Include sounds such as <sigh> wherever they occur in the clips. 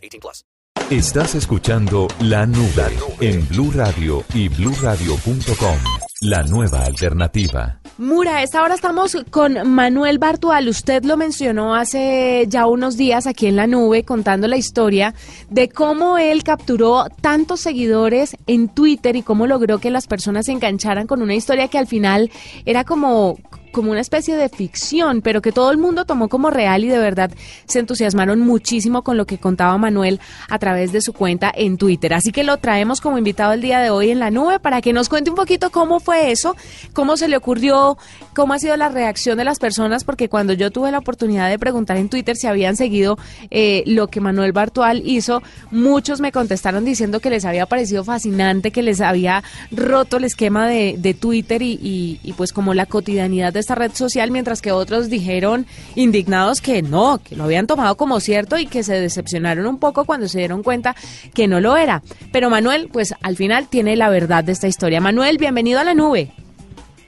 18 plus. Estás escuchando La Nube en Blue Radio y BlueRadio.com. La nueva alternativa. Mura, a esta hora estamos con Manuel Bartual. Usted lo mencionó hace ya unos días aquí en la nube contando la historia de cómo él capturó tantos seguidores en Twitter y cómo logró que las personas se engancharan con una historia que al final era como como una especie de ficción, pero que todo el mundo tomó como real y de verdad se entusiasmaron muchísimo con lo que contaba Manuel a través de su cuenta en Twitter. Así que lo traemos como invitado el día de hoy en la nube para que nos cuente un poquito cómo fue eso, cómo se le ocurrió, cómo ha sido la reacción de las personas, porque cuando yo tuve la oportunidad de preguntar en Twitter si habían seguido eh, lo que Manuel Bartual hizo, muchos me contestaron diciendo que les había parecido fascinante, que les había roto el esquema de, Twitter y, y pues como la cotidianidad de esta red social, mientras que otros dijeron indignados que no, que lo habían tomado como cierto y que se decepcionaron un poco cuando se dieron cuenta que no lo era. Pero Manuel, pues al final tiene la verdad de esta historia. Manuel, bienvenido a la nube.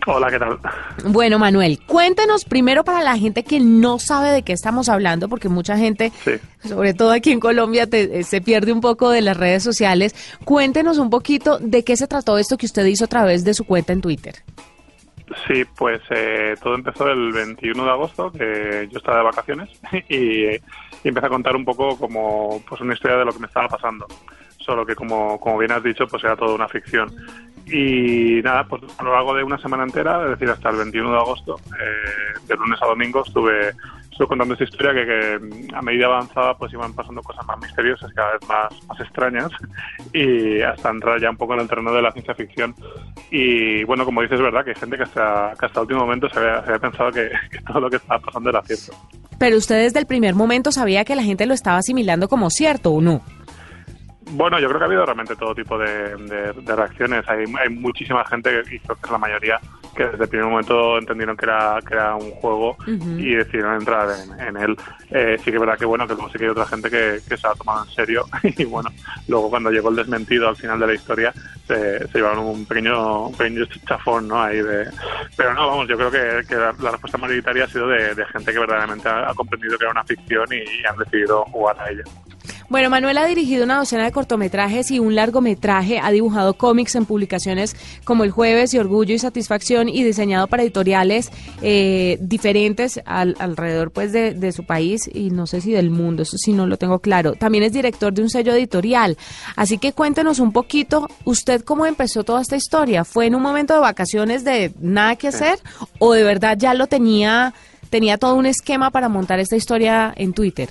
Hola, ¿qué tal? Bueno, Manuel, cuéntenos primero para la gente que no sabe de qué estamos hablando, porque mucha gente, sobre todo aquí en Colombia, eh, se pierde un poco de las redes sociales. Cuéntenos un poquito de qué se trató esto que usted hizo a través de su cuenta en Twitter. Sí, pues eh, todo empezó el 21 de agosto, que yo estaba de vacaciones <laughs> y, empecé a contar un poco como pues una historia de lo que me estaba pasando. Solo que como, como bien has dicho, pues era toda una ficción. Y nada, pues a lo largo de una semana entera, es decir, hasta el 21 de agosto, eh, de lunes a domingo, estuve estoy contando esta historia que, a medida avanzada pues iban pasando cosas más misteriosas, cada vez más, más extrañas <laughs> y hasta entrar ya un poco en el terreno de la ciencia ficción. Y bueno, como dices, es verdad que hay gente que hasta, que hasta el último momento se había, pensado <laughs> que, todo lo que estaba pasando era cierto. Pero usted desde el primer momento sabía que la gente lo estaba asimilando como cierto o no. Bueno, yo creo que ha habido realmente todo tipo de, reacciones. Hay, hay, muchísima gente, y creo que es la mayoría, que desde el primer momento entendieron que era, que era un juego y decidieron entrar en, él. Eh, sí que es verdad que bueno, que luego sí que hay otra gente que, se ha tomado en serio <laughs> y bueno, luego cuando llegó el desmentido al final de la historia se, llevaron un pequeño, pequeño chafón, ¿no? Ahí de... Pero no, vamos, yo creo que, la, respuesta mayoritaria ha sido de, gente que verdaderamente ha, comprendido que era una ficción y han decidido jugar a ella. Bueno, Manuel ha dirigido una docena de cortometrajes y un largometraje, ha dibujado cómics en publicaciones como El Jueves y Orgullo y Satisfacción y diseñado para editoriales eh, diferentes alrededor pues de, su país y no sé si del mundo, eso sí no lo tengo claro. También es director de un sello editorial, así que cuéntenos un poquito, ¿usted cómo empezó toda esta historia? ¿Fue en un momento de vacaciones de nada que hacer o de verdad ya lo tenía, tenía todo un esquema para montar esta historia en Twitter?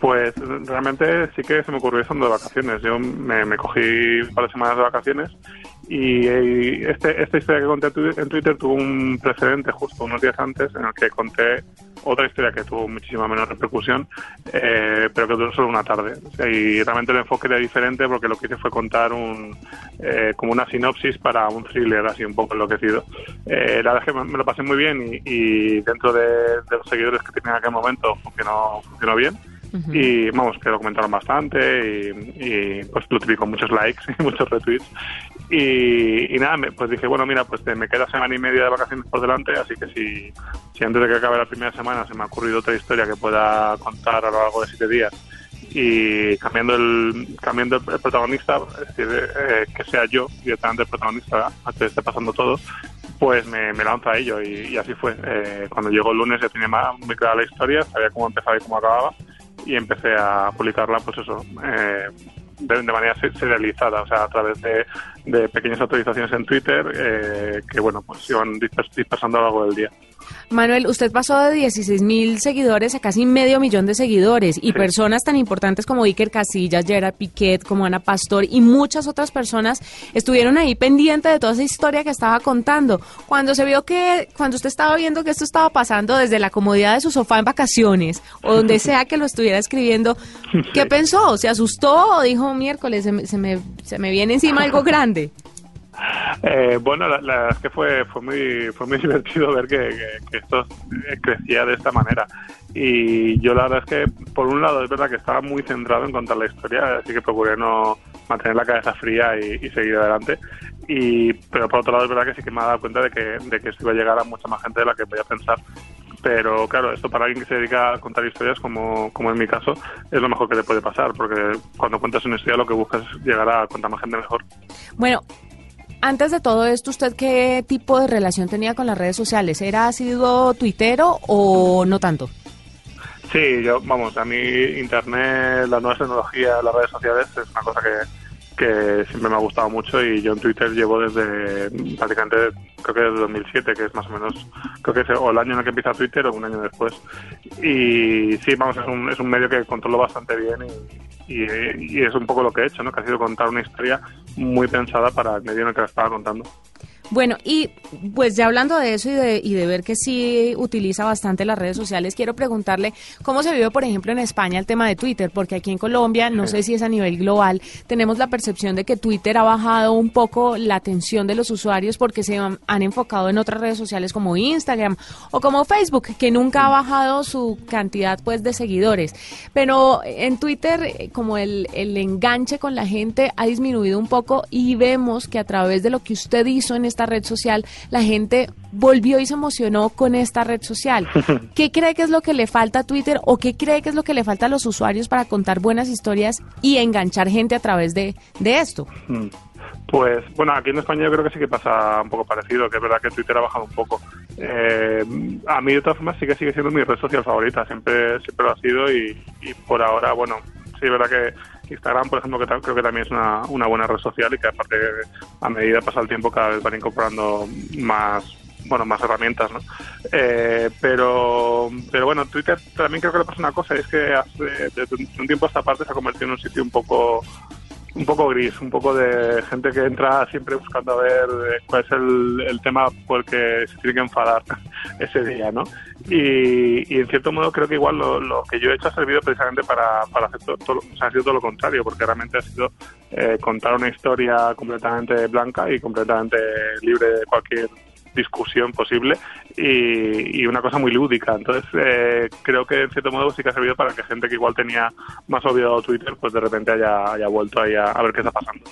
Pues realmente sí que se me ocurrió estando de vacaciones. Yo me, cogí un par de semanas de vacaciones y, este, esta historia que conté en Twitter tuvo un precedente justo unos días antes en el que conté otra historia que tuvo muchísima menos repercusión, eh, pero que duró solo una tarde. Y realmente el enfoque era diferente porque lo que hice fue contar un, eh, como una sinopsis para un thriller así un poco enloquecido. Eh, la verdad es que me lo pasé muy bien y, dentro de, de, los seguidores que tenía en aquel momento funcionó, funcionó bien y vamos, que lo comentaron bastante y, pues lo típico, muchos likes <laughs> y muchos retweets. Y, nada, pues dije, bueno, mira, pues me queda semana y media de vacaciones por delante, así que si, si antes de que acabe la primera semana se me ha ocurrido otra historia que pueda contar a lo largo de siete días y cambiando el cambiando el protagonista, es decir, eh, que sea yo directamente el protagonista antes de esté pasando todo, pues me, me lanzo a ello y, así fue. Eh, cuando llegó el lunes ya tenía muy clara la historia, sabía cómo empezaba y cómo acababa y empecé a publicarla, pues eso, eh, de, manera serializada, o sea, a través de, de pequeñas autorizaciones en Twitter eh, que, bueno, pues iban dispersando a lo largo del día. Manuel, usted pasó de 16 mil seguidores a casi medio millón de seguidores y personas tan importantes como Iker Casillas, Gerard Piquet, como Ana Pastor y muchas otras personas estuvieron ahí pendientes de toda esa historia que estaba contando. Cuando se vio que, cuando usted estaba viendo que esto estaba pasando desde la comodidad de su sofá en vacaciones o donde <laughs> sea que lo estuviera escribiendo, ¿qué pensó? ¿Se asustó o dijo miércoles se me, se me, se me viene encima algo grande? Eh, bueno, la, la, es que fue, fue, muy, fue muy <laughs> divertido ver que, esto crecía de esta manera. Y yo la verdad es que, por un lado, es verdad que estaba muy centrado en contar la historia, así que procuré no mantener la cabeza fría y, seguir adelante. Y, pero por otro lado, es verdad que sí que me he dado cuenta de que, de que esto iba a llegar a mucha más gente de la que podía pensar. Pero claro, esto para alguien que se dedica a contar historias, como, como en mi caso, es lo mejor que te puede pasar, porque cuando cuentas una historia lo que buscas es llegar a contar más gente mejor. Bueno, antes de todo esto, ¿usted qué tipo de relación tenía con las redes sociales? ¿Era sido tuitero o no tanto? Sí, yo, vamos, a mí Internet, la nueva tecnología, las redes sociales es una cosa que, que siempre me ha gustado mucho y yo en Twitter llevo desde prácticamente, creo que desde 2007, que es más o menos, creo que es o el año en el que empieza Twitter o un año después. Y sí, vamos, es un, es un medio que controlo bastante bien y, y, y, es un poco lo que he hecho, ¿no? Que ha sido contar una historia muy pensada para el medio en el que la estaba contando. Bueno, y pues ya hablando de eso y de, y de ver que sí utiliza bastante las redes sociales, quiero preguntarle cómo se vive, por ejemplo, en España el tema de Twitter, porque aquí en Colombia, no sé si es a nivel global, tenemos la percepción de que Twitter ha bajado un poco la atención de los usuarios porque se han, han enfocado en otras redes sociales como Instagram o como Facebook, que nunca ha bajado su cantidad pues de seguidores. Pero en Twitter, como el, el enganche con la gente ha disminuido un poco y vemos que a través de lo que usted hizo en esta red social, la gente volvió y se emocionó con esta red social. <laughs> ¿Qué cree que es lo que le falta a Twitter o qué cree que es lo que le falta a los usuarios para contar buenas historias y enganchar gente a través de, de esto? Pues bueno, aquí en España yo creo que sí que pasa un poco parecido, que es verdad que Twitter ha bajado un poco. Eh, a mí de todas formas sí que sigue siendo mi red social favorita, siempre siempre lo ha sido y, y por ahora, bueno, sí es verdad que Instagram, por ejemplo, que creo que también es una, una buena red social y que aparte a medida pasa el tiempo cada vez van incorporando más bueno más herramientas no eh, pero pero bueno Twitter también creo que le pasa una cosa es que hace, desde un tiempo a esta parte se ha convertido en un sitio un poco un poco gris, un poco de gente que entra siempre buscando a ver cuál es el, el tema por el que se tiene que enfadar <laughs> ese día, ¿no? Y, y, en cierto modo creo que igual lo, lo, que yo he hecho ha servido precisamente para, para hacer todo, todo, o sea, ha sido todo lo contrario, porque realmente ha sido eh, contar una historia completamente blanca y completamente libre de cualquier discusión posible y, y, una cosa muy lúdica. Entonces, eh, creo que en cierto modo sí que ha servido para que gente que igual tenía más olvidado Twitter, pues de repente haya, haya vuelto ahí a, a ver qué está pasando.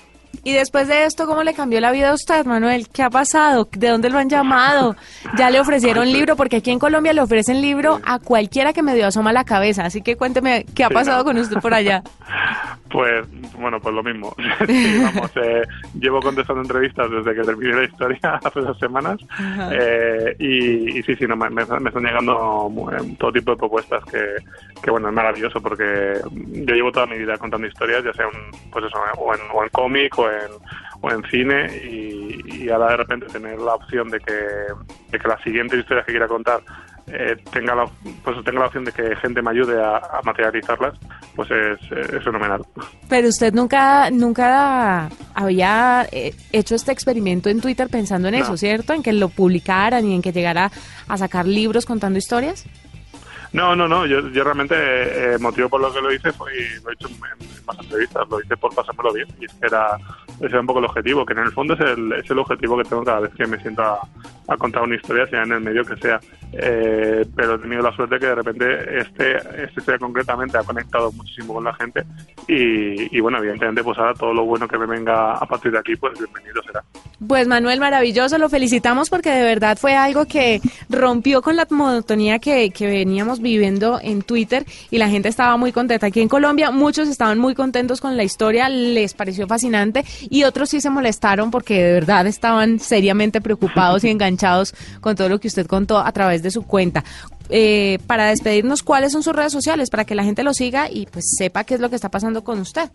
Y después de esto, ¿cómo le cambió la vida a usted, Manuel? ¿Qué ha pasado? ¿De dónde lo han llamado? ¿Ya le ofrecieron libro? Porque aquí en Colombia le ofrecen libro a cualquiera que me dio asoma la cabeza. Así que cuénteme, ¿qué ha pasado con usted por allá? <laughs> Pues, bueno, pues lo mismo. <laughs> Sí, vamos, <laughs> eh, llevo contestando entrevistas desde que terminé la historia <laughs> hace dos semanas. Eh, y, y, sí, sí, no, me, me, están llegando todo tipo de propuestas que, que, bueno, es maravilloso porque yo llevo toda mi vida contando historias, ya sea un, pues eso, o en, o en cómic o en, o en cine y, y, ahora de repente tener la opción de que, de que las siguientes historias que quiera contar eh, tenga la pues tenga la opción de que gente me ayude a, a materializarlas pues es, es, fenomenal pero usted nunca nunca había eh, hecho este experimento en Twitter pensando en no. eso cierto en que lo publicaran y en que llegara a sacar libros contando historias no, no, no. Yo, yo realmente, eh, motivo por lo que lo hice fue, y lo he hecho en, en más entrevistas, lo hice por pasármelo bien. Y es que era, ese era un poco el objetivo, que en el fondo es el, es el objetivo que tengo cada vez que me siento a, a contar una historia, sea en el medio que sea. Eh, pero he tenido la suerte que de repente este, este historia concretamente ha conectado muchísimo con la gente. Y, y bueno, evidentemente, pues ahora todo lo bueno que me venga a partir de aquí, pues bienvenido será. Pues Manuel, maravilloso, lo felicitamos porque de verdad fue algo que rompió con la monotonía que, que veníamos viviendo en Twitter y la gente estaba muy contenta. Aquí en Colombia muchos estaban muy contentos con la historia, les pareció fascinante y otros sí se molestaron porque de verdad estaban seriamente preocupados y <laughs> enganchados con todo lo que usted contó a través de su cuenta. Eh, para despedirnos, ¿cuáles son sus redes sociales para que la gente lo siga y pues sepa qué es lo que está pasando con usted?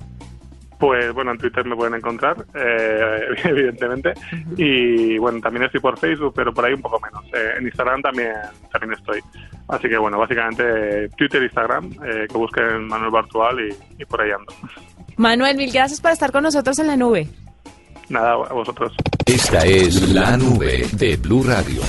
Pues bueno, en Twitter me pueden encontrar, eh, <laughs> evidentemente. Y bueno, también estoy por Facebook, pero por ahí un poco menos. Eh, en Instagram también, también estoy. Así que bueno, básicamente Twitter, Instagram, eh, que busquen Manuel Bartual y, y por ahí ando. Manuel, mil gracias por estar con nosotros en la nube. Nada, a vosotros. Esta es la nube de Blue Radio.